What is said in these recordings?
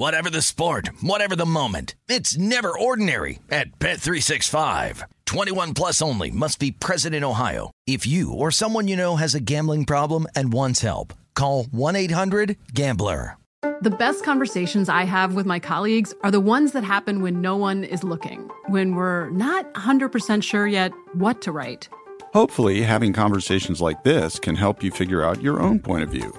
Whatever the sport, whatever the moment. It's never ordinary at Bet365. 21 plus only must be present in Ohio. If you or someone you know has a gambling problem and wants help, call 1-800-GAMBLER. The best conversations I have with my colleagues are the ones that happen when no one is looking, when we're not 100% sure yet what to write. Hopefully, having conversations like this can help you figure out your own point of view.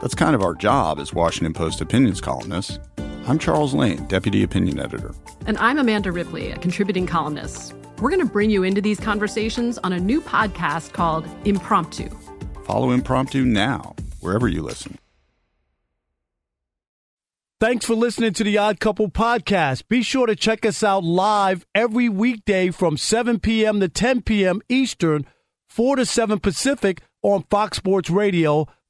That's kind of our job as Washington Post opinions columnists. I'm Charles Lane, Deputy Opinion Editor. And I'm Amanda Ripley, a contributing columnist. We're going to bring you into these conversations on a new podcast called Impromptu. Follow Impromptu now, wherever you listen. Thanks for listening to the Odd Couple podcast. Be sure to check us out live every weekday from 7 p.m. to 10 p.m. Eastern, 4 to 7 Pacific on Fox Sports Radio.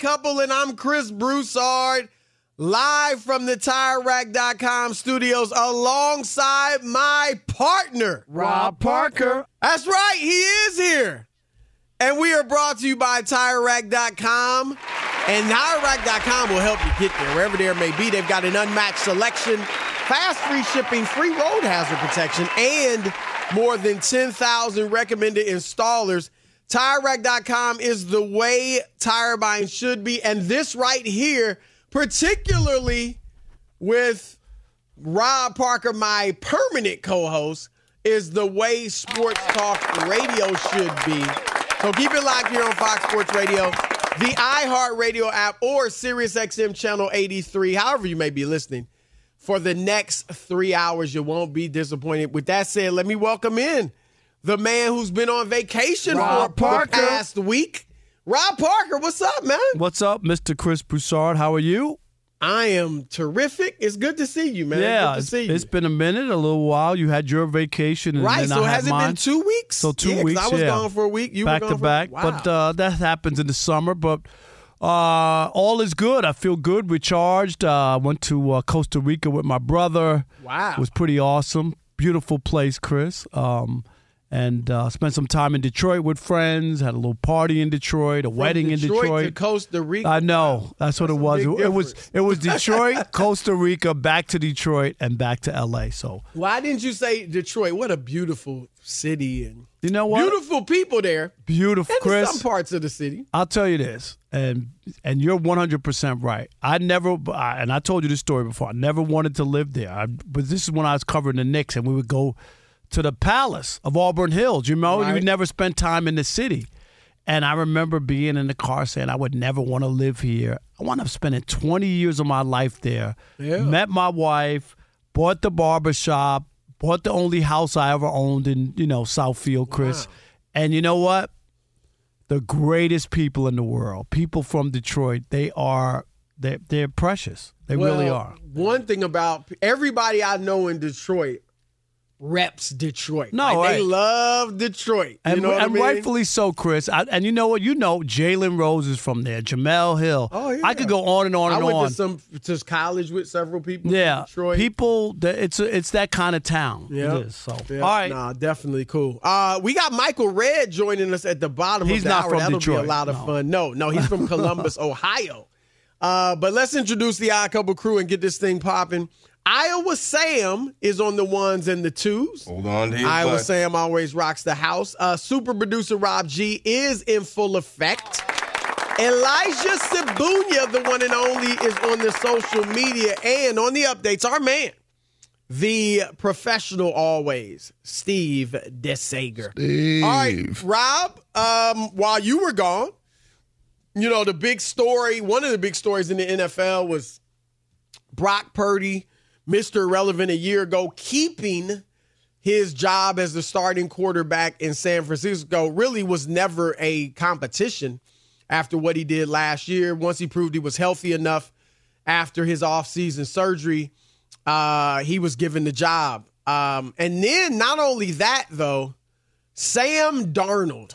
couple, and I'm Chris Broussard, live from the TireRack.com studios alongside my partner, Rob Parker. That's right, he is here. And we are brought to you by TireRack.com. And TireRack.com will help you get there wherever there may be. They've got an unmatched selection, fast free shipping, free road hazard protection, and more than 10,000 recommended installers. TireRack.com is the way tire buying should be. And this right here, particularly with Rob Parker, my permanent co host, is the way sports talk radio should be. So keep it locked here on Fox Sports Radio, the iHeartRadio app, or SiriusXM Channel 83, however you may be listening. For the next three hours, you won't be disappointed. With that said, let me welcome in the man who's been on vacation Rob for Parker. the past week. Rob Parker, what's up, man? What's up, Mr. Chris Broussard? How are you? I am terrific. It's good to see you, man. yeah, good to it's, see you. it's been a minute, a little while. You had your vacation, and right. then So I had has it mine. been two weeks? So two Yeah, 'cause weeks. I was yeah. gone for a week. You back were to gone for back, Wow. but uh, that happens in the summer. But uh, all is good. I feel good, recharged. Uh, went to uh, Costa Rica with my brother. Wow. it was pretty awesome. Beautiful place, Chris. Um, and uh, spent some time in Detroit with friends. Had a little party in Detroit, a From wedding in Detroit Detroit. to Costa Rica. I know. That's what it was. It was it was Detroit, Costa Rica, back to Detroit, and back to LA. So Why didn't you say Detroit? What a beautiful city and you know what? beautiful people there. Beautiful, And Chris. some parts of the city. I'll tell you this, and and you're 100 percent right. I never, I- and I told you this story before. I never wanted to live there, I, but this is when I was covering the Knicks, and we would go to the Palace of Auburn Hills. You know, you Right. would never spent time in the city. And I remember being in the car saying, I would never want to live here. I wound up spending 20 years of my life there. Yeah. Met my wife, bought the barber shop, bought the only house I ever owned in, you know, Southfield, Chris. And you know what? The greatest people in the world, people from Detroit, they are they're, they're precious. They really are. One thing about everybody I know in Detroit reps Detroit. No, Like, right. they love Detroit. You And, and I mean? rightfully so, Chris. I, and you know what? You know, Jalen Rose is from there. Jemele Hill. Oh, yeah. I could go on and on I and went on. to some to college with several people. yeah, Detroit. people. that- It's a, it's that kind of town. Yeah. It is. So Yeah, all right. Nah, definitely cool. Uh, we got Michael Redd joining us at the bottom He's of the not hour. from That'll be a lot of no. fun. No, no, he's from Columbus, Ohio. Uh, but let's introduce the Odd Couple crew and get this thing popping. Iowa Sam is on the ones and the twos. Hold on to Iowa butt. Sam always rocks the house. Uh, super producer Rob G is in full effect. Elijah Sabunya, the one and only, is on the social media and on the updates. Our man, the professional always, Steve DeSager. Steve. All right, Rob, um, while you were gone, you know, the big story, one of the big stories in the NFL was Brock Purdy, Mr. Irrelevant a year ago, keeping his job as the starting quarterback in San Francisco really was never a competition after what he did last year. Once he proved he was healthy enough after his offseason surgery, uh, he was given the job. Um, and then not only that, though, Sam Darnold.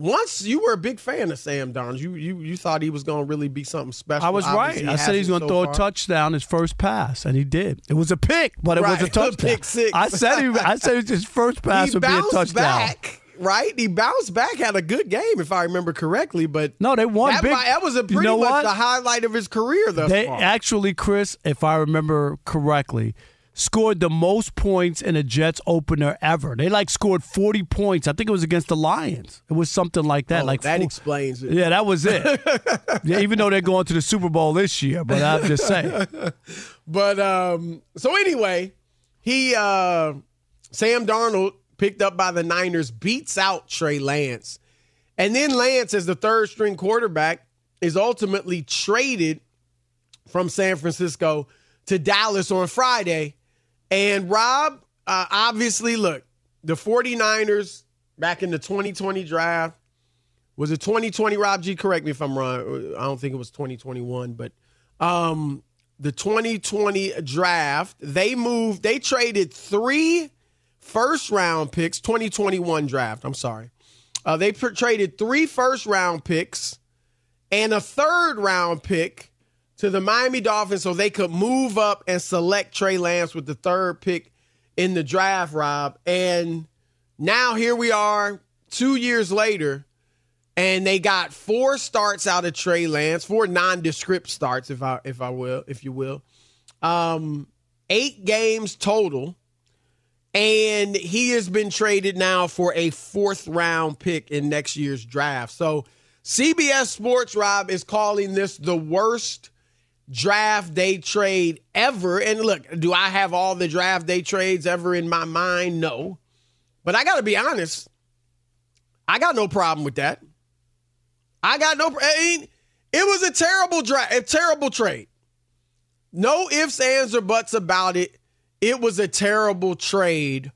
Once you were a big fan of Sam Darnold, you you you thought he was going to really be something special. I was Obviously, right. I said he was going to so throw far. a touchdown his first pass, and he did. It was a pick, but it was Right, a a touchdown. pick six. I said he. I said his first pass he would be a touchdown. back, right? He bounced back, had a good game, if I remember correctly. But No, they won that, big. that was a You pretty know much what? the highlight of his career thus They far. actually, Chris, if I remember correctly, scored the most points in a Jets opener ever. They like scored 40 points. I think it was against the Lions. It was something like that. Oh, like that four- explains it. Yeah, that was it. yeah, even though they're going to the Super Bowl this year, but I'm just saying. But um, so anyway, he uh, Sam Darnold picked up by the Niners beats out Trey Lance, and then Lance, as the third string quarterback, is ultimately traded from San Francisco to Dallas on Friday. And Rob, uh, obviously, look, the 49ers back in the 2020 draft was it 2020 Rob G correct me if I'm wrong I don't think it was 2021 but um the 2020 draft they moved they traded three first round picks 2021 draft I'm sorry. Uh, they pr- traded three first round picks and a third round pick to the Miami Dolphins so they could move up and select Trey Lance with the third pick in the draft, Rob. And now here we are, two years later, and they got four starts out of Trey Lance, four nondescript starts, if I if I will, if you will. Um, eight games total. And he has been traded now for a fourth round pick in next year's draft. So CBS Sports Rob is calling this the worst draft day trade ever. And look, do I have all the draft day trades ever in my mind? No. But I got to be honest. I got no problem with that. I got no. I mean, it was a terrible draft, a terrible trade. No ifs, ands, or buts about it. It was a terrible trade.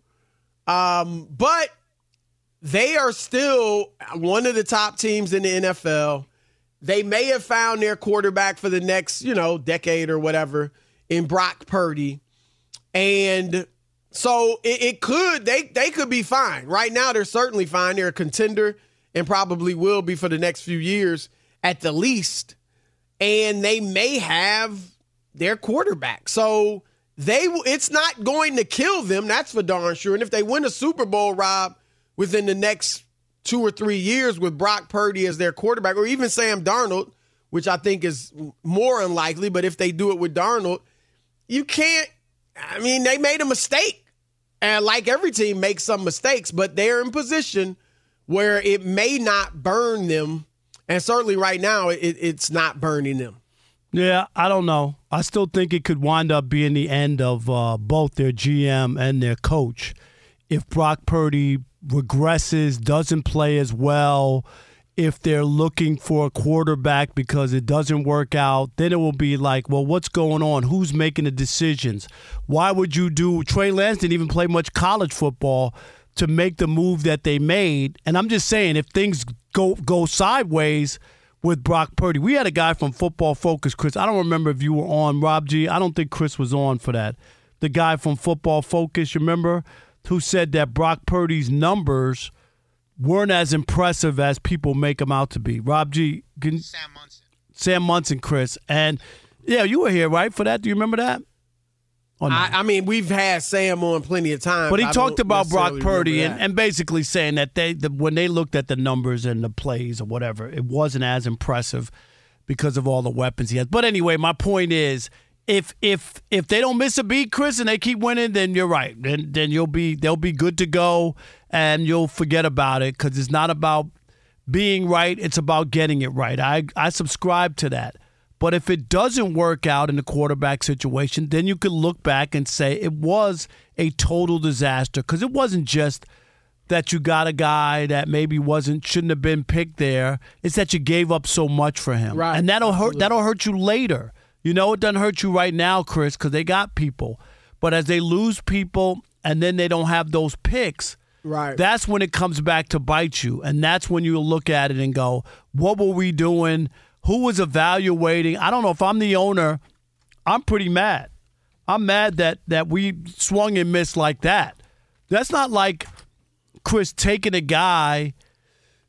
Um, but they are still one of the top teams in the NFL. They may have found their quarterback for the next, you know, decade or whatever in Brock Purdy. And so it, it could they they could be fine. Right now they're certainly fine. They're a contender and probably will be for the next few years at the least. And they may have their quarterback. So they it's not going to kill them, that's for darn sure. And if they win a Super Bowl, Rob, within the next two or three years with Brock Purdy as their quarterback, or even Sam Darnold, which I think is more unlikely, but if they do it with Darnold, you can't I mean, they made a mistake. And like every team makes some mistakes, but they're in position where it may not burn them. And certainly right now, it, it's not burning them. Yeah, I don't know. I still think it could wind up being the end of uh, both their GM and their coach if Brock Purdy regresses, doesn't play as well. If they're looking for a quarterback because it doesn't work out, then it will be like, well, what's going on? Who's making the decisions? Why would you do? Trey Lance didn't even play much college football to make the move that they made. And I'm just saying, if things go go sideways with Brock Purdy, we had a guy from Football Focus, Chris. I don't remember if you were on, Rob G. I don't think Chris was on for that. The guy from Football Focus, you remember? Who said that Brock Purdy's numbers weren't as impressive as people make them out to be. Rob G, can, Sam Monson. Sam Monson, Chris, and yeah, you were here, right, for that? Do you remember that? No? I, I mean, we've had Sam on plenty of times. But he I talked about Brock Purdy and, and basically saying that they the, when they looked at the numbers and the plays or whatever, it wasn't as impressive because of all the weapons he has. But anyway, my point is if if if they don't miss a beat, Chris, and they keep winning, then you're right. Then then you'll be they'll be good to go and you'll forget about it because it's not about being right, it's about getting it right. I I subscribe to that. But if it doesn't work out in the quarterback situation, then you could look back and say it was a total disaster because it wasn't just that you got a guy that maybe wasn't shouldn't have been picked there. It's that you gave up so much for him, Right. and that'll hurt. That'll hurt you later. You know, it doesn't hurt you right now, Chris, because they got people. But as they lose people and then they don't have those picks, Right. that's when it comes back to bite you. And that's when you look at it and go, what were we doing? Who was evaluating? I don't know if I'm the owner, I'm pretty mad. I'm mad that that we swung and missed like that. That's not like Chris taking a guy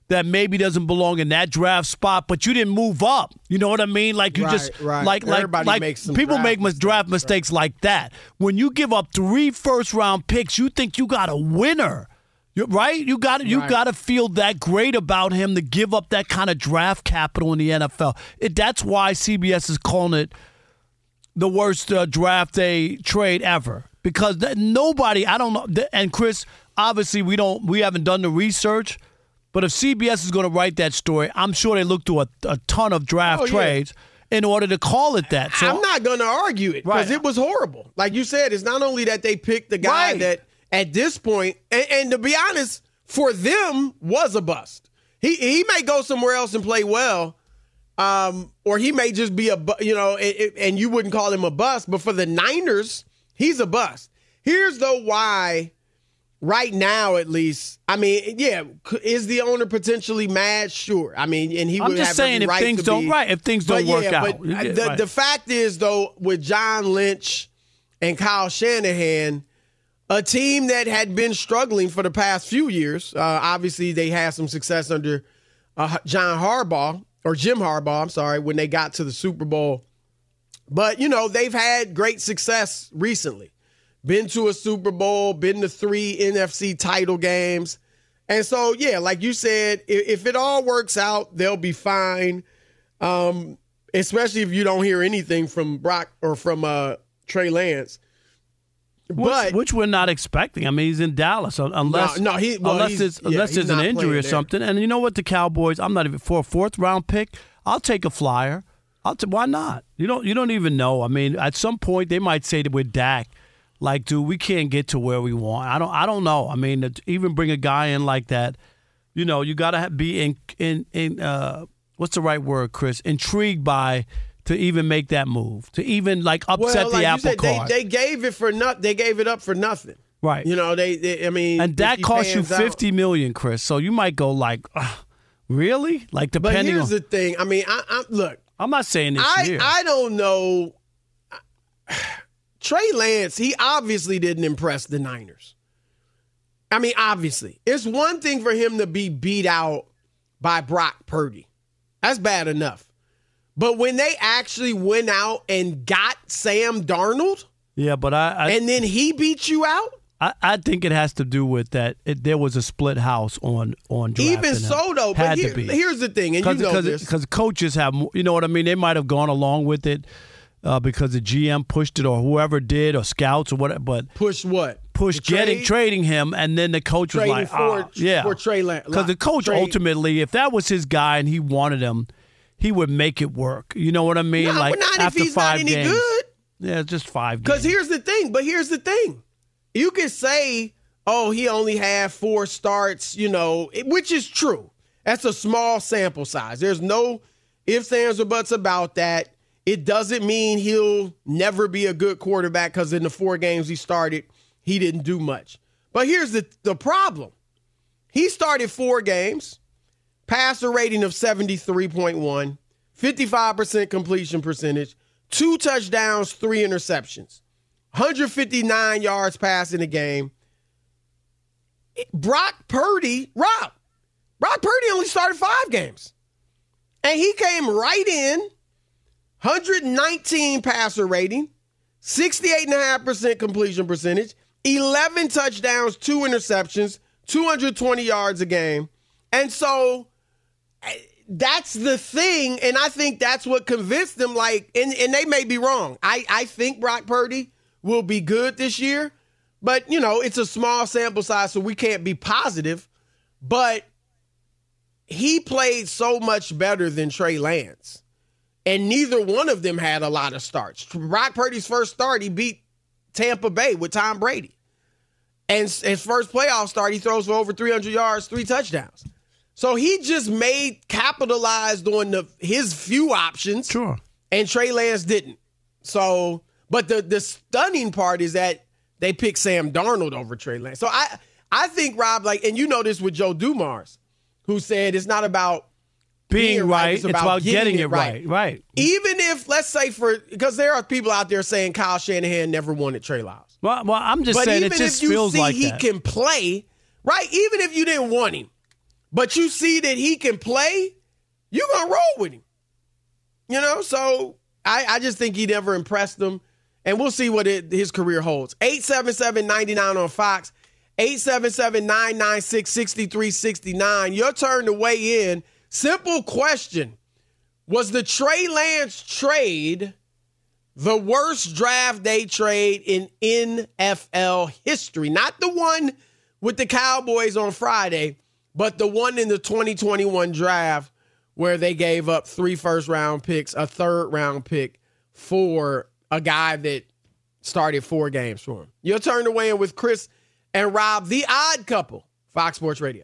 that maybe doesn't belong in that draft spot, but you didn't move up. You know what I mean? Like you Right, just right. like like Everybody like makes some people draft make draft mistakes like that. When you give up three first round picks, you think you got a winner. You- right? You got you Right. got to feel that great about him to give up that kind of draft capital in the NFL. It, that's why CBS is calling it the worst uh, draft day trade ever because nobody I don't know th- and Chris obviously we don't we haven't done the research but if CBS is going to write that story I'm sure they look to a, a ton of draft Oh, yeah. trades in order to call it that so I'm not going to argue it because Right. it was horrible. Like you said, it's not only that they picked the guy Right. that at this point, and, and to be honest, for them was a bust. He he may go somewhere else and play well, um, or he may just be a you know, it- and you wouldn't call him a bust. But for the Niners, he's a bust. Here's though why. Right now, at least, I mean, yeah, is the owner potentially mad? Sure. I mean, and he I'm would just have saying if right things don't be- right if things don't work yeah, out But You get- the, right. the fact is, though, with John Lynch and Kyle Shanahan, a team that had been struggling for the past few years, uh, obviously they had some success under uh, John Harbaugh or Jim Harbaugh, I'm sorry, when they got to the Super Bowl. But, you know, they've had great success recently. Been to a Super Bowl, been to three NFC title games. And so, yeah, like you said, if, if it all works out, they'll be fine. Um, especially if you don't hear anything from Brock or from uh, Trey Lance. which, But which we're not expecting. I mean, he's in Dallas unless no, he- well, unless it's yeah, unless there's an injury or there. something. And you know what? The Cowboys. I'm not even for a fourth round pick. I'll take a flyer. I'll t- why not? You don't you don't even know. I mean, at some point they might say that with Dak, like, dude, we can't get to where we want. I don't I don't know. I mean, to even bring a guy in like that, you know, you got to be in in in uh, what's the right word, Chris? Intrigued by to even make that move, to even like upset well, the like apple you said, cart. they, they gave it for not. They gave it up for nothing. Right. You know, they. they I mean, and that cost you pans out- fifty million, Chris. So you might go like, really? Like depending. On. But here's on. the thing. I mean, I, I look. I'm not saying this I year. I don't know. Trey Lance, he obviously didn't impress the Niners. I mean, obviously, it's one thing for him to be beat out by Brock Purdy. That's bad enough. But when they actually went out and got Sam Darnold, yeah, but I I, and then he beat you out, I I think it has to do with that. It, there was a split house on on even so though. But Had here- to be. here's the thing, and you know this. because coaches have you know what I mean. They might have gone along with it uh, because the GM pushed it or whoever did or scouts or whatever, but Push what? push getting trade? trading him, and then the coach was like, for- ah, yeah, for Trey Lan- because the coach trade- ultimately, if that was his guy and he wanted him, he would make it work. You know what I mean? No, like not if after he's not five any games, good. yeah, just five. Because here's the thing, but here's the thing. You can say, oh, he only had four starts, you know, which is true. That's a small sample size. There's no ifs, ands, or buts about that. It doesn't mean he'll never be a good quarterback because in the four games he started, he didn't do much. But here's the, the problem he started four games, passer rating of 73.1, 55% completion percentage, two touchdowns, three interceptions. 159 yards passing a game, Brock Purdy, Rob, Brock Purdy only started five games. And he came right in, 119 passer rating, 68.5% completion percentage, 11 touchdowns, two interceptions, 220 yards a game. And so eh, that's the thing. And I think that's what convinced them. Like, and, and they may be wrong. I, I think Brock Purdy will be good this year. But, you know, it's a small sample size, so we can't be positive. But he played so much better than Trey Lance. And neither one of them had a lot of starts. Brock Purdy's first start, he beat Tampa Bay with Tom Brady. And his first playoff start, he throws for over 300 yards, three touchdowns. So he just made capitalized on the his few options. Sure. And Trey Lance didn't. So, but the the stunning part is that they picked Sam Darnold over Trey Lance. So I I think Rob like, and you know this with Joe Dumars, who said it's not about being, being right, it's, about, about getting, getting, it right. right. Right. Even if let's say for because there are people out there saying Kyle Shanahan never wanted Trey Lyles. Well, well I'm just but saying it just if you feels see like he that. can play, right? Even if you didn't want him, but you see that he can play, you're gonna roll with him. You know, so I, I just think he never impressed them. And we'll see what it, his career holds. 877-99 on Fox. 877-996-6369. Your turn to weigh in. Simple question. Was the Trey Lance trade the worst draft day trade in NFL history? Not the one with the Cowboys on Friday, but the one in the 2021 draft where they gave up three first round picks, a third round pick for a guy that started four games for him. Your turn weigh in with Chris and Rob, the odd couple, Fox Sports Radio.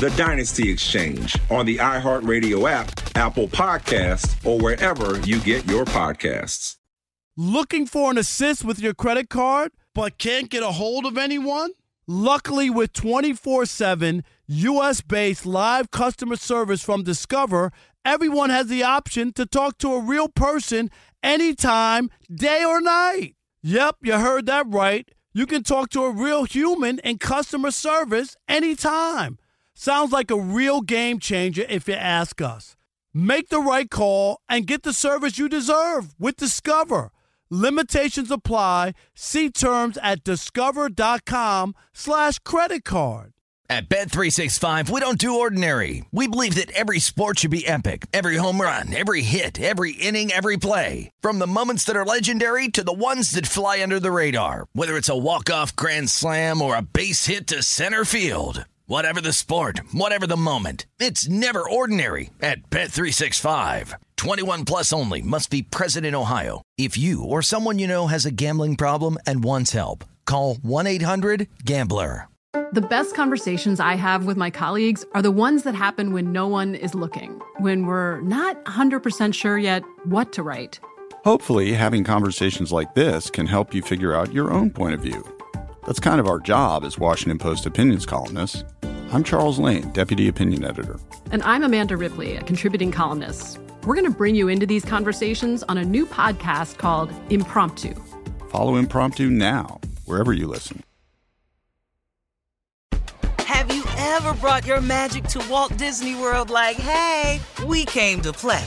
The Dynasty Exchange on the iHeartRadio app, Apple Podcast, or wherever you get your podcasts. Looking for an assist with your credit card, but can't get a hold of anyone? Luckily, with 24 7 US based live customer service from Discover, everyone has the option to talk to a real person anytime, day or night. Yep, you heard that right. You can talk to a real human in customer service anytime. Sounds like a real game changer if you ask us. Make the right call and get the service you deserve with Discover. Limitations apply. See terms at discover.com slash credit card. At Bet365, we don't do ordinary. We believe that every sport should be epic. Every home run, every hit, every inning, every play. From the moments that are legendary to the ones that fly under the radar. Whether it's a walk-off grand slam or a base hit to center field. Whatever the sport, whatever the moment. It's never ordinary at Bet365. 21 plus only must be present in Ohio. If you or someone you know has a gambling problem and wants help, call 1-800-GAMBLER. The best conversations I have with my colleagues are the ones that happen when no one is looking, when we're not 100% sure yet what to write. Hopefully, having conversations like this can help you figure out your own point of view. That's kind of our job as Washington Post opinions columnists. I'm Charles Lane, Deputy Opinion Editor. And I'm Amanda Ripley, a contributing columnist. We're going to bring you into these conversations on a new podcast called Impromptu. Follow Impromptu now, wherever you listen. Have you ever brought your magic to Walt Disney World like, hey, we came to play?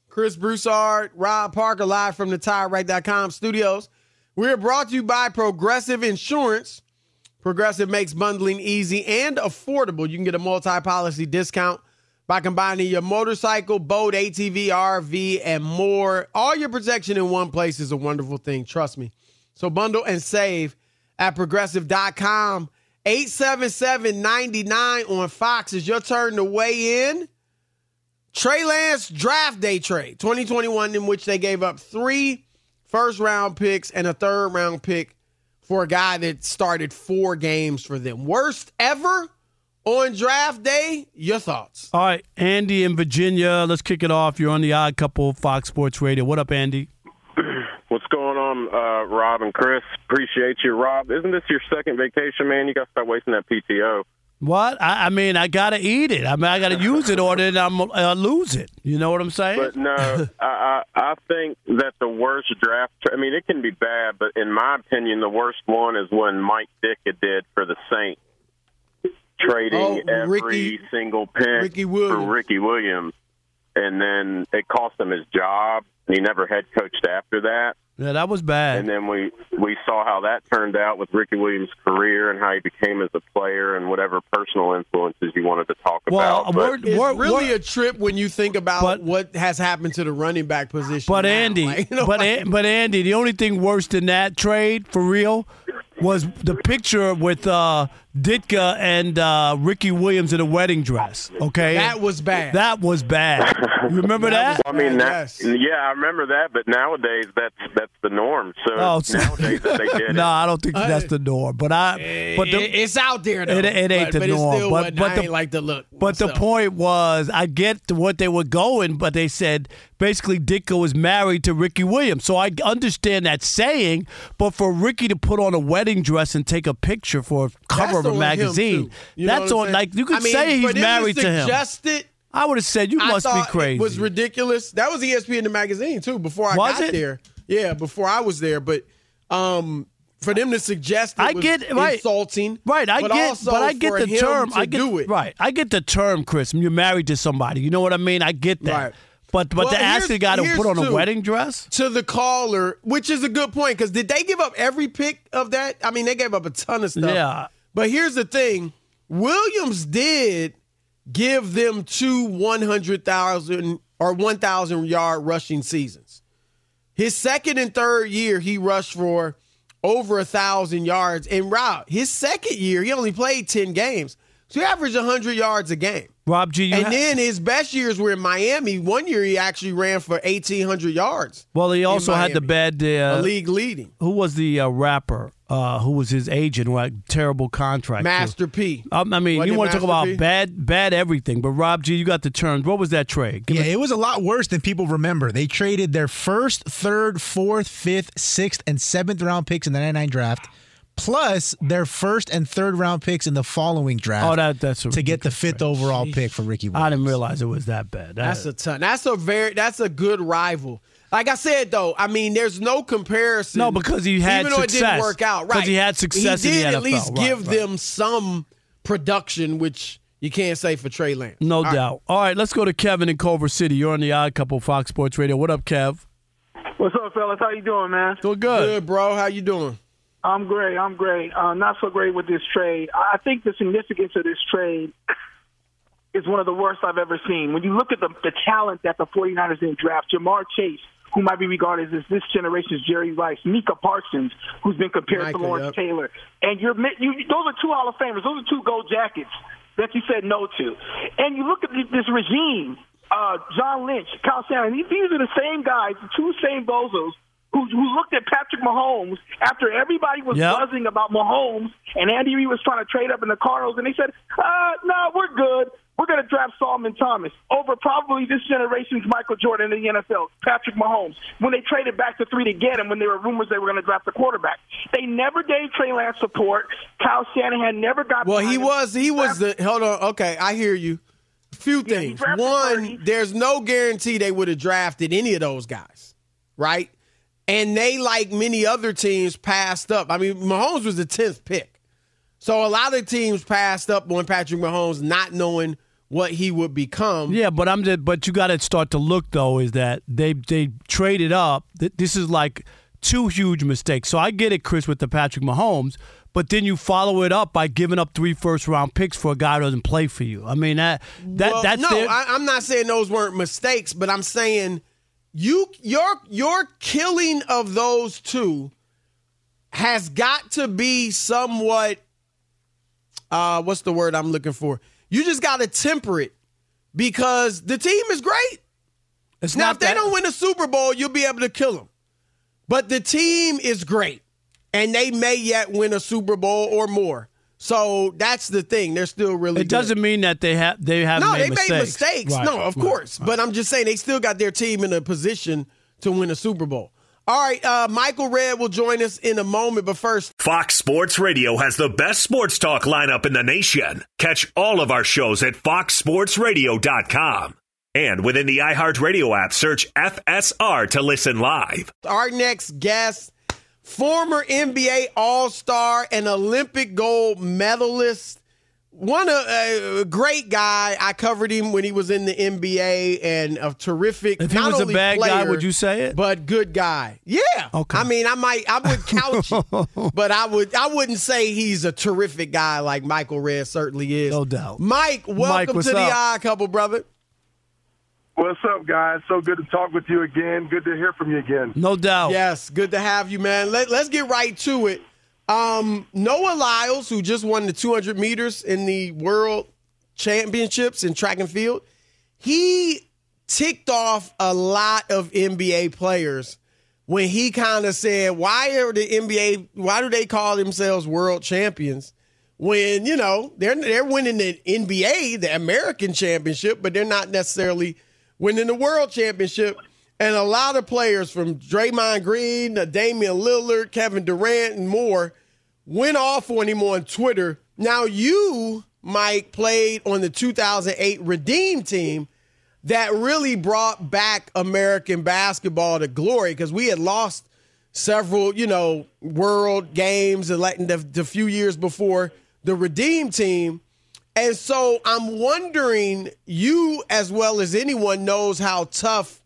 Chris Broussard, Rob Parker, live from the TireRack.com studios. We're brought to you by Progressive Insurance. Progressive makes bundling easy and affordable. You can get a multi-policy discount by combining your motorcycle, boat, ATV, RV, and more. All your protection in one place is a wonderful thing. Trust me. So bundle and save at progressive.com. 877-99 on Fox. Is your turn to weigh in. Trey Lance draft day trade 2021, in which they gave up three first round picks and a third round pick for a guy that started four games for them. Worst ever on draft day. Your thoughts? All right, Andy in Virginia. Let's kick it off. You're on the Odd Couple Fox Sports Radio. What up, Andy? What's going on, uh, Rob and Chris? Appreciate you, Rob. Isn't this your second vacation, man? You got to stop wasting that PTO. What? I, I mean, I gotta eat it. I mean, I gotta use it, or then I'm uh, lose it. You know what I'm saying? But no, I, I I think that the worst draft. I mean, it can be bad, but in my opinion, the worst one is when Mike Ditka did for the Saints, trading Oh, every Ricky- single pick Ricky for Ricky Williams, and then it cost him his job, and he never head coached after that. Yeah, that was bad. And then we we saw how that turned out with Ricky Williams' career and how he became as a player and whatever personal influences you wanted to talk Well, about. Uh, we're- But It's What- really what- a trip when you think about But- what has happened to the running back position. But now. Andy, Like, you know, but like- An- but Andy, the only thing worse than that trade for real was the picture with uh, Ditka and uh, Ricky Williams in a wedding dress. Okay, that was bad. that was bad. You remember that? That I mean, that, Yes. yeah, I remember that. But nowadays, that's that's the norm. So Oh, nowadays, they did no. I don't think that's the norm. But I, but It- the, it's out there though. It- it ain't but, the but norm, but- but I the- like the look. But the point was, I get what they were going, but they said basically Ditka was married to Ricky Williams. So I understand that saying, but for Ricky to put on a wedding dress and take a picture for a cover That's of a magazine, too. You know that's on. Like you could I mean, say he's married to him. It. I would have said you I must be crazy. It was ridiculous. That was ESPN the magazine too. Before I Was got it? there, yeah, before I was there. But um, for them to suggest it I was get right, insulting, Right, I but get, but I get the term. I get do it. right. I get the term, Chris. You're married to somebody. You know what I mean? I get that. Right. But but Well, to ask the guy to put on a wedding dress. to the caller, which is a good point because did they give up every pick of that? I mean, they gave up a ton of stuff. Yeah. But here's the thing: Williams did give them two one hundred thousand or one thousand yard rushing seasons. His second and third year, he rushed for over a thousand yards. And Rob, his second year, he only played ten games, so he averaged hundred yards a game. Rob G. You and ha- then his best years were in Miami. One year, he actually ran for eighteen hundred yards. well, he also had the bad. Uh, a league leading. who was the uh, rapper uh, who was his agent who had terrible contract? too? Master P. Um, I mean, Wasn't you want to talk about P? bad, bad everything. But Rob G, you got the terms. What was that trade? Give Yeah, me- it was a lot worse than people remember. They traded their first, third, fourth, fifth, sixth, and seventh round picks in the 99 draft, plus their first and third round picks in the following draft oh, that that's to get the fifth trade. overall pick for Ricky Williams. I didn't realize it was that bad. That- That's a ton. That's a very. That's a good rival. Like I said though, I mean, there's no comparison. No, because he had even though it success. didn't work out. 'Cause Right? he had success He in the did at NFL. least Right, give right. them some production, which you can't say for Trey Lance. no All right. doubt. All right, let's go to Kevin in Culver City. You're on the Odd Couple Fox Sports Radio. What up, Kev? What's up, fellas? How you doing, man? Doing good. Good, bro. How you doing? I'm great. I'm great. Uh, not so great with this trade. I think the significance of this trade is one of the worst I've ever seen. When you look at the, the talent that the 49ers didn't draft, Ja'Marr Chase, who might be regarded as this generation's Jerry Rice, Micah Parsons, who's been compared Micah, to Lawrence yep. Taylor, and you're you, those are two Hall of Famers. Those are two gold jackets that you said no to. And you look at this regime, uh, John Lynch, Kyle Shanahan. These these are the same guys, the two same bozos who, who looked at Patrick Mahomes after everybody was Yep. buzzing about Mahomes and Andy Reid was trying to trade up in the Cardinals, and they said, uh, "No, we're good. we're going to draft Solomon Thomas over probably this generation's Michael Jordan in the NFL, Patrick Mahomes, when they traded back to three to get him when there were rumors they were going to draft the quarterback. They never gave Trey Lance support. Kyle Shanahan never got. Well, he him. was he was the hold on. Okay, I hear you. Few things. One, there's no guarantee they would have drafted any of those guys, right? And they, like many other teams, passed up. I mean, Mahomes was the tenth pick, so a lot of teams passed up on Patrick Mahomes, not knowing what he would become. Yeah, but I'm just, but you got to start to look though is that they they traded up. This is like two huge mistakes. So I get it, Chris, with the Patrick Mahomes, but then you follow it up by giving up three first round picks for a guy who doesn't play for you. I mean that that well, that's no. their- I, I'm not saying those weren't mistakes, but I'm saying you your your killing of those two has got to be somewhat. Uh, what's the word I'm looking for? You just got to temper it because the team is great. It's now, if they that- don't win a Super Bowl, you'll be able to kill them. But the team is great, and they may yet win a Super Bowl or more. So that's the thing. They're still really. it doesn't mean that they have they have No, made they mistakes. made mistakes. Right, no, of right, course. But I'm just saying they still got their team in a position to win a Super Bowl. All right, uh, Michael Redd will join us in a moment, but first, Fox Sports Radio has the best sports talk lineup in the nation. Catch all of our shows at foxsportsradio.com. And within the iHeartRadio app, search FSR to listen live. our next guest, former NBA All Star and Olympic gold medalist, one a uh, great guy. I covered him when he was in the NBA and a terrific. If he was a bad guy, would you say it? But good guy. Yeah. Okay. I mean, I might, I would couch it, but I would, I wouldn't say he's a terrific guy like Michael Redd certainly is. No doubt. Mike, welcome what's to the up? Odd Couple, brother. What's up, guys? So good to talk with you again. Good to hear from you again. No doubt. Yes, good to have you, man. Let, let's get right to it. Um, Noah Lyles, who just won the 200 meters in the World Championships in track and field, he ticked off a lot of NBA players when he kind of said, "Why are the NBA? Why do they call themselves world champions?" When you know they're they're winning the NBA, the American championship, but they're not necessarily winning the world championship. And a lot of players from Draymond Green, to Damian Lillard, Kevin Durant, and more went off on him on Twitter. Now, you, Mike, played on the 2008 Redeem team that really brought back American basketball to glory because we had lost several, you know, world games and like the, the few years before the Redeem team. And so I'm wondering, you as well as anyone knows how tough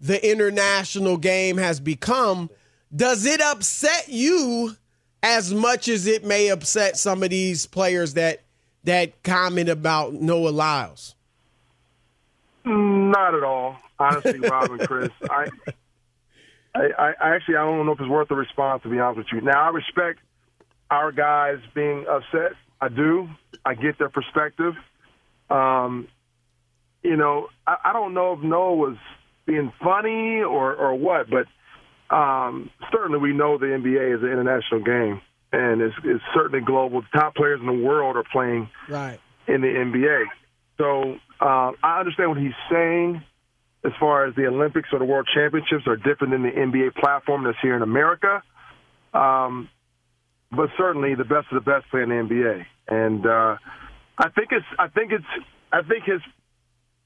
the international game has become. Does it upset you as much as it may upset some of these players that that comment about Noah Lyles? Not at all, honestly, Rob and Chris. I, I, I actually I don't know if it's worth the response to be honest with you. Now I respect our guys being upset. I do. I get their perspective. Um, you know, I, I don't know if Noah was being funny or or what, but um, certainly we know the NBA is an international game and it's, it's certainly global. The top players in the world are playing Right. in the NBA. So uh, I understand what he's saying as far as the Olympics or the World Championships are different than the NBA platform that's here in America. Um, but certainly the best of the best play in the NBA, and uh, I think it's I think it's I think his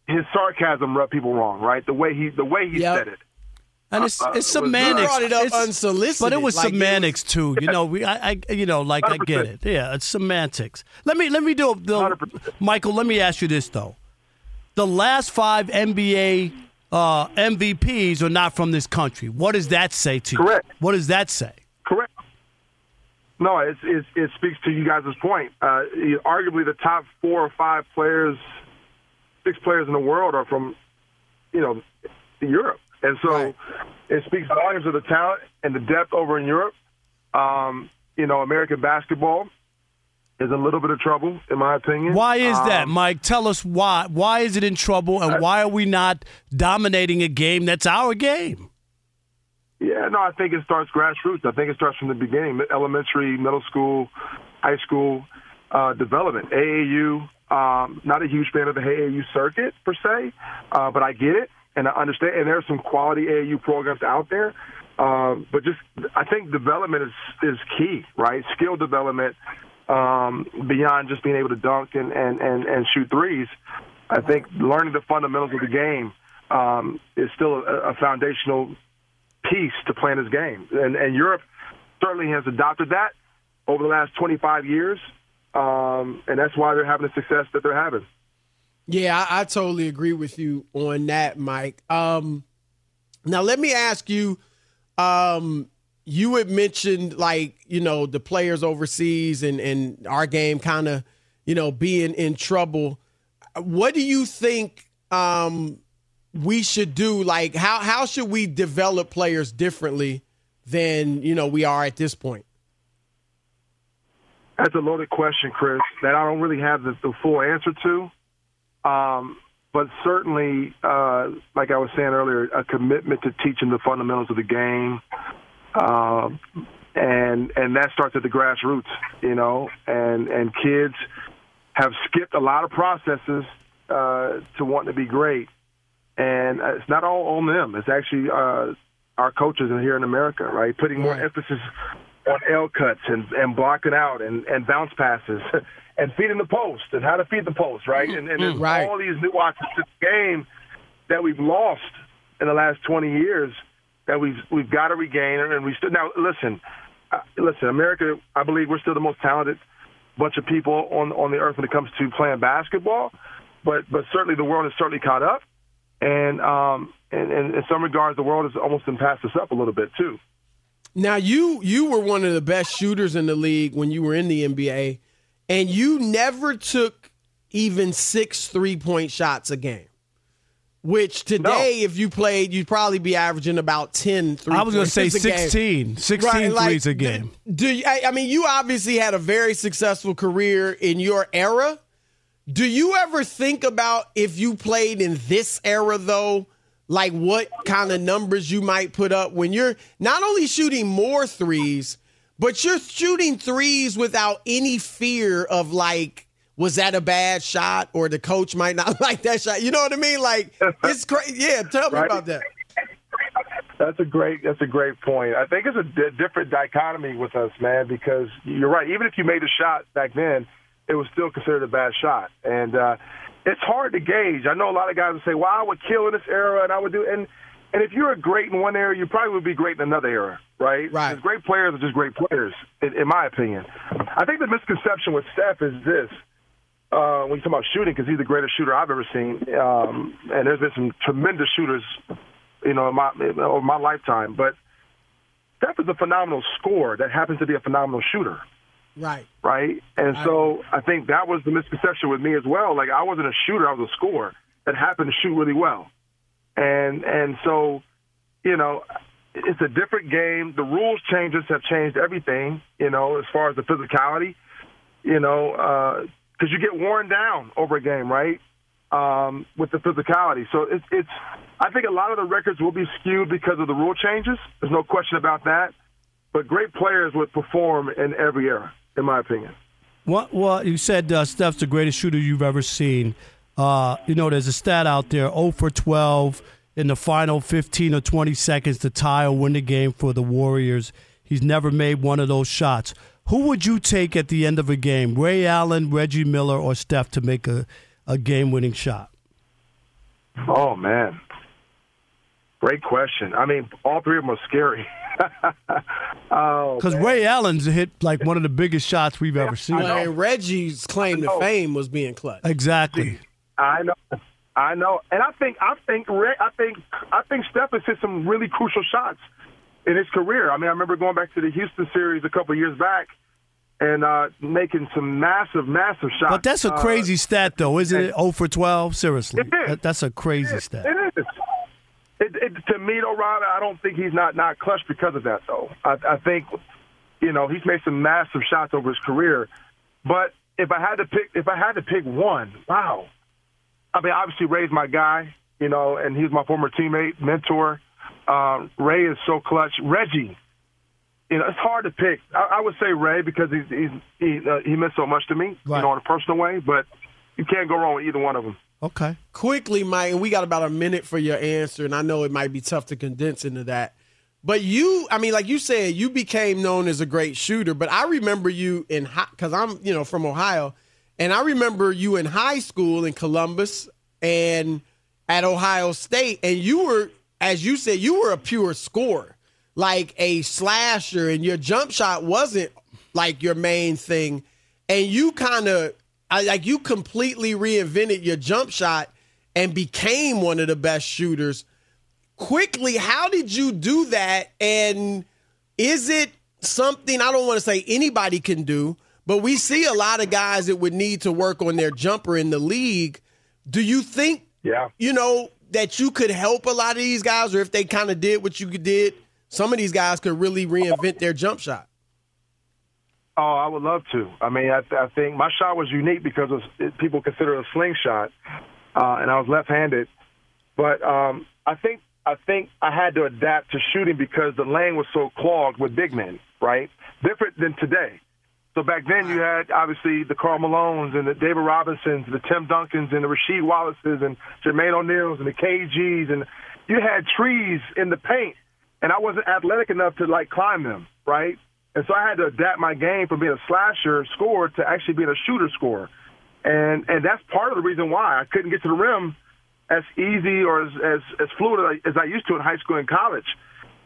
his sarcasm rubbed people wrong, right? The way he the way he Yep. said it. And it's Uh, it's uh, was, uh, semantics. It It's- unsolicited, but it was like it was- semantics too. You know, we I, I you know like I get it. Yeah, it's semantics. Let me let me do the Michael. Let me ask you this though: the last five NBA uh, MVPs are not from this country. What does that say to you? Correct. What does that say? Correct. No, it's, it's, it speaks to you guys' point. Uh, arguably, the top four or five players, six players in the world are from, you know, Europe, and so it speaks volumes of the talent and the depth over in Europe. Um, you know, American basketball is in a little bit of trouble, in my opinion. Why is that, Um, Mike? Tell us why. Why is it in trouble, and why are we not dominating a game that's our game? Yeah, no, I think it starts grassroots. I think it starts from the beginning, elementary, middle school, high school uh, development. AAU, Um, not a huge fan of the AAU circuit per se, uh, but I get it and I understand. And there are some quality AAU programs out there. Um, but just, I think development is is key, right? Skill development um, beyond just being able to dunk and, and, and, and shoot threes. I think learning the fundamentals of the game um, is still a, a foundational piece to playing his game. And, and Europe certainly has adopted that over the last 25 years, um, and that's why they're having the success that they're having. Yeah, I, I totally agree with you on that, Mike. Um, now, let me ask you. Um, you had mentioned like you know the players overseas and and our game kind of you know being in trouble. What do you think um, we should do? Like how how should we develop players differently than you know we are at this point? That's a loaded question, Chris. That I don't really have the, the full answer to. Um, but certainly, uh, like I was saying earlier, a commitment to teaching the fundamentals of the game, um, and and that starts at the grassroots, you know, and and kids have skipped a lot of processes uh, to want to be great, and it's not all on them. It's actually uh, our coaches here in America, right, putting more emphasis on L cuts and and blocking out and and bounce passes. and feeding the post and how to feed the post, right? And, and there's Right. all these nuances to the game that we've lost in the last 20 years that we've we've got to regain. And we still now listen, uh, listen, America. I believe we're still the most talented bunch of people on on the earth when it comes to playing basketball. But but certainly the world has certainly caught up, and um and, and in some regards the world has almost been passed us up a little bit too. Now you you were one of the best shooters in the league when you were in the NBA, and you never took even six three point shots a game. Which today, if you played, you'd probably be averaging about 10 three I was gonna say pointers a game. 16. 16 Right, like, threes a game. Do you, I, I mean you obviously had a very successful career in your era. Do you ever think about if you played in this era though, like what kind of numbers you might put up when you're not only shooting more threes, but you're shooting threes without any fear of like was that a bad shot or the coach might not like that shot. You know what I mean? Like it's crazy. Yeah, tell me Right. about that. That's a great. That's a great point. I think it's a different dichotomy with us, man. Because you're right. Even if you made a shot back then, it was still considered a bad shot, and uh, it's hard to gauge. I know a lot of guys would say, "Well, I would kill in this era, and I would do." And and if you're great in one era, you probably would be great in another era, right? Right. Because great players are just great players, in, in my opinion. I think the misconception with Steph is this: uh, when you talk about shooting, because he's the greatest shooter I've ever seen, um, and there's been some tremendous shooters, you know, in my over my lifetime. But Steph is a phenomenal scorer that happens to be a phenomenal shooter, Right. right? And so I think that was the misconception with me as well. Like I wasn't a shooter; I was a scorer that happened to shoot really well, and and so, you know. It's a different game. The rules changes have changed everything, you know, as far as the physicality you know, because you get worn down over a game, right? Um, with the physicality. So it's, it's, I think a lot of the records will be skewed because of the rule changes. There's no question about that. But great players would perform in every era, in my opinion. What, well, you said uh, Steph's the greatest shooter you've ever seen. Uh, you know, there's a stat out there 0 for 12 in the final 15 or 20 seconds to tie or win the game for the Warriors. He's never made one of those shots. Who would you take at the end of a game, Ray Allen, Reggie Miller, or Steph to make a, a game winning shot? Oh, man. Great question. I mean, all three of them are scary. oh, Because Ray Allen's hit like one of the biggest shots we've ever seen. And Reggie's claim to fame was being clutch. Exactly. I know, I know, and I think I think Ray- I think I think Steph has hit some really crucial shots in his career. I mean, I remember going back to the Houston series a couple of years back and uh, making some massive, massive shots. But that's a Uh, crazy stat, though, isn't it? 0 for 12? Seriously. It is. That- That's a crazy stat. It is. It, it, to me, though, Rob, I don't think he's not not clutch because of that. Though I, I think, you know, he's made some massive shots over his career. But if I had to pick, if I had to pick one, wow. I mean, obviously Ray's my guy, you know, and he's my former teammate, mentor. Um, Ray is so clutch. Reggie, you know, it's hard to pick. I, I would say Ray because he's, he's he uh, he meant so much to me, you know, in a personal way. But you can't go wrong with either one of them. Okay. Quickly, Mike, and we got about a minute for your answer, and I know it might be tough to condense into that. But you, I mean, like you said, you became known as a great shooter. But I remember you in high, because I'm, you know, from Ohio, and I remember you in high school in Columbus and at Ohio State, and you were, as you said, you were a pure scorer, like a slasher, and your jump shot wasn't like your main thing, and you kind of, like, you completely reinvented your jump shot and became one of the best shooters quickly, how did you do that? And is it something I don't want to say anybody can do, but we see a lot of guys that would need to work on their jumper in the league. Do you think, yeah, you know, that you could help a lot of these guys, or if they kind of did what you did, some of these guys could really reinvent their jump shot? Oh, I would love to. I mean, I, I think my shot was unique because of, people consider it a slingshot, uh, and I was left-handed. But um, I think I think I had to adapt to shooting because the lane was so clogged with big men, right? Different than today. So back then you had obviously the Karl Malones and the David Robinsons, the Tim Duncans and the Rasheed Wallaces and Jermaine O'Neals and the KGs and you had trees in the paint and I wasn't athletic enough to like climb them, right? And so I had to adapt my game from being a slasher scorer to actually being a shooter scorer. And and that's part of the reason why I couldn't get to the rim as easy or as, as, as fluid as I used to in high school and college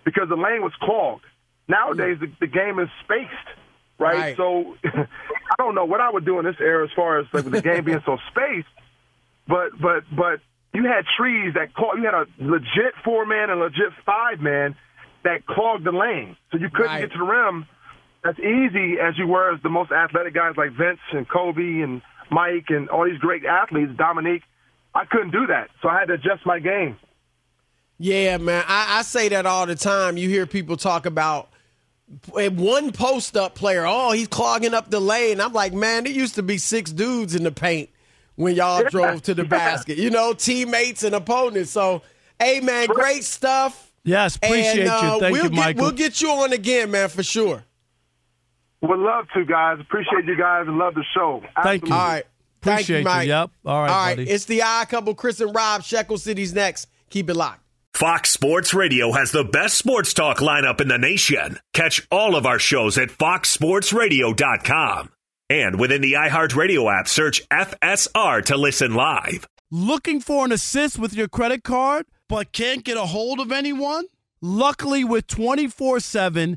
because the lane was clogged. Nowadays, the, the game is spaced, right? right. So I don't know what I would do in this era as far as like the game being so spaced, but but but you had trees that caught You had a legit four man and legit five man that clogged the lane, so you couldn't right. get to the rim as easy as you were as the most athletic guys like Vince and Kobe and Mike and all these great athletes, Dominique I couldn't do that, so I had to adjust my game. Yeah, man, I, I say that all the time. You hear people talk about one post up player. Oh, he's clogging up the lane. I'm like, man, there used to be six dudes in the paint when y'all drove to the basket. You know, teammates and opponents. So, hey, man, great stuff. Yes, appreciate and, uh, you. Thank we'll you, get, Michael. We'll get you on again, man, for sure. Would love to, guys. Appreciate you guys and love the show. Thank you. All right. Appreciate Thank you, Mike. You. Yep. All right, All right. buddy. It's the odd couple, Chris and Rob. Shekel City's next. Keep it locked. Fox Sports Radio has the best sports talk lineup in the nation. Catch all of our shows at foxsportsradio.com. And within the iHeartRadio app, search FSR to listen live. Looking for an assist with your credit card, but can't get a hold of anyone? Luckily, with 24 7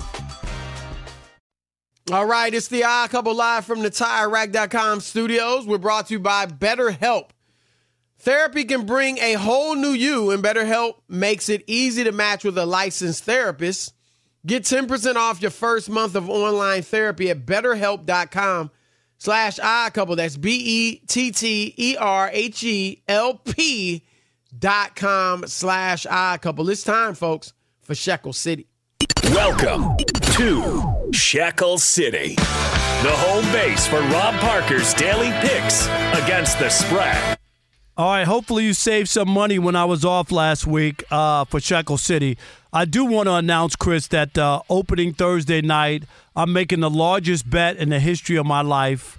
All right, it's the Odd Couple live from the TireRack.com studios. We're brought to you by BetterHelp. Therapy can bring a whole new you, and BetterHelp makes it easy to match with a licensed therapist. Get 10% off your first month of online therapy at betterhelp.com slash iCouple. That's B-E-T-T-E-R-H-E-L-P dot com slash iCouple. It's time, folks, for Shekel City. Welcome to Shekel City, the home base for Rob Parker's daily picks against the spread. All right, hopefully you saved some money when I was off last week uh, for Shekel City. I do want to announce, Chris, that uh, opening Thursday night, I'm making the largest bet in the history of my life.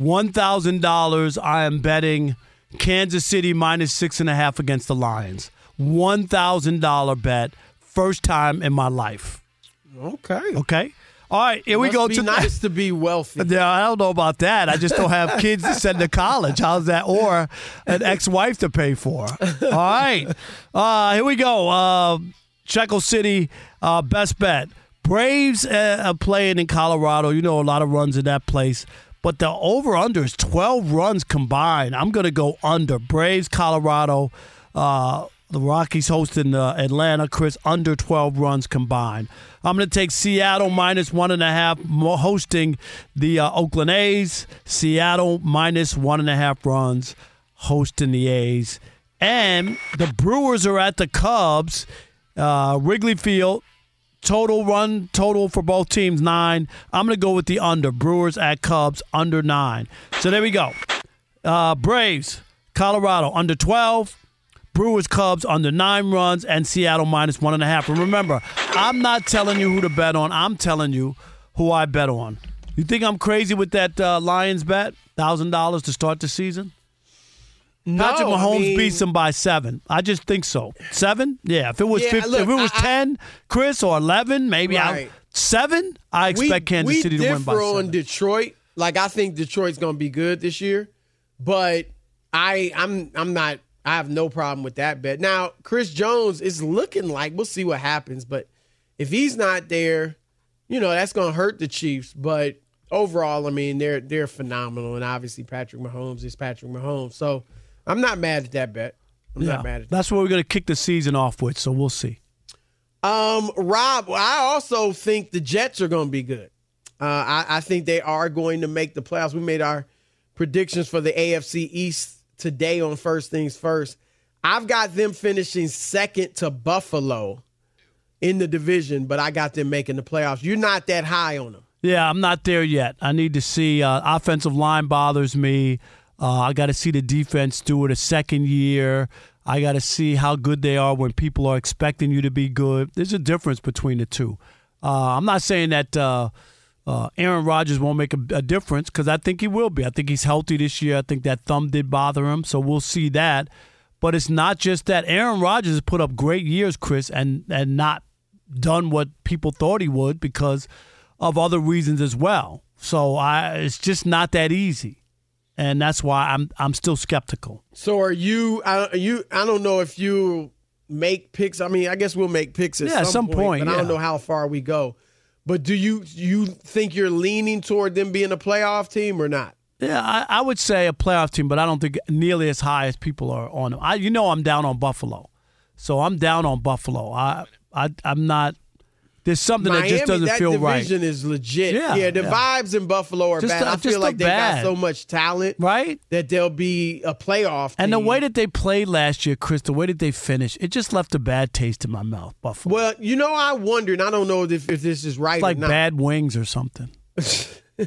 $1,000. I am betting Kansas City minus six and a half against the Lions. $1,000 bet. First time in my life. Okay. Okay. All right, here we Must go. be to nice to be wealthy. Yeah, I don't know about that. I just don't have kids to send to college. How's that? Or an ex-wife to pay for. All right, uh, here we go. Uh, Shekel City, uh, best bet. Braves uh, are playing in Colorado. You know, a lot of runs in that place. But the over/under is 12 runs combined. I'm going to go under. Braves, Colorado. The Rockies hosting uh, Atlanta. Chris under 12 runs combined. I'm going to take Seattle minus one and a half, hosting the uh, Oakland A's. Seattle minus one and a half runs, hosting the A's. And the Brewers are at the Cubs. Uh, Wrigley Field. Total run total for both teams nine. I'm going to go with the under. Brewers at Cubs under nine. So there we go. Uh, Braves, Colorado under 12. Brewers Cubs under nine runs and Seattle minus one and a half. And remember, I'm not telling you who to bet on. I'm telling you who I bet on. You think I'm crazy with that uh, Lions bet? Thousand dollars to start the season? No, Patrick I Mahomes mean- beats them by seven. I just think so. Seven? Yeah. If it was Yeah, 50, look, if it was I- I- ten, Chris, or eleven, maybe I seven. I expect we, Kansas we City to win by seven. on Detroit. Like I think Detroit's going to be good this year, but I I'm I'm not. I have no problem with that bet. Now Chris Jones is looking like we'll see what happens, but if he's not there, you know that's going to hurt the Chiefs. But overall, I mean they're they're phenomenal, and obviously Patrick Mahomes is Patrick Mahomes. So I'm not mad at that bet. I'm Yeah. not mad at that. That's what we're going to kick the season off with. So we'll see. Um, Rob, I also think the Jets are going to be good. Uh, I, I think they are going to make the playoffs. We made our predictions for the AFC East today on First Things First. I've got them finishing second to Buffalo in the division, but I got them making the playoffs. You're not that high on them. Yeah, I'm not there yet. I need to see. Uh, offensive line bothers me. Uh, I got to see the defense do it a second year. I got to see how good they are when people are expecting you to be good. There's a difference between the two. Uh, I'm not saying that uh, Aaron Rodgers won't make a, a difference because I think he will be. I think he's healthy this year. I think that thumb did bother him, so we'll see that. But it's not just that. Aaron Rodgers has put up great years, Chris, and and not done what people thought he would because of other reasons as well. So I, it's just not that easy, and that's why I'm I'm still skeptical. So are you? I, are you? I don't know if you make picks. I mean, I guess we'll make picks at Yeah, at some, some point, but I don't know how far we go. But do you you think you're leaning toward them being a playoff team or not? Yeah, I, I would say a playoff team, but I don't think nearly as high as people are on them. I, you know, I'm down on Buffalo, so I'm down on Buffalo. I, I I'm not. There's something Miami, that just doesn't that feel right. division is legit. Yeah, Yeah, the yeah. vibes in Buffalo are Just bad. a- I feel like they bad. got so much talent, right? That they'll be a playoff. And the way that they played last year, Chris, the way that they finished, it just left a bad taste in my mouth. Buffalo, well, you know, I wonder, and I don't know if, if this is right it's like bad wings or something.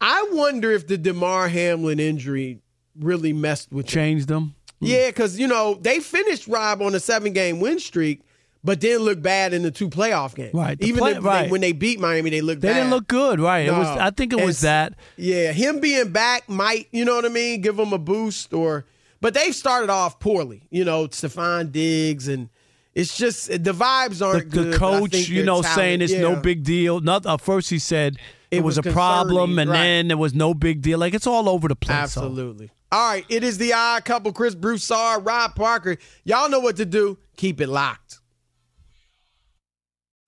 I wonder if the Damar Hamlin injury really messed with them. Changed them. Yeah, because you know they finished Rob on a seven-game win streak, but then look bad in the two playoff games. Right, the Even play- if they- right. when they beat Miami, they looked. They bad. didn't look good, right? It was. I think it was that. Yeah, him being back might, you know what I mean, give them a boost or but they've started off poorly. You know, Stefon Diggs and it's just the vibes aren't the good. I coach, you know, talent- saying it's no big deal. Not at first he said it, It was, was a problem, and right. then there was no big deal. Like it's all over the place. so. Absolutely. All right, it is the odd couple, Chris Broussard, Rob Parker. Y'all know what to do. Keep it locked.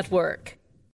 Network.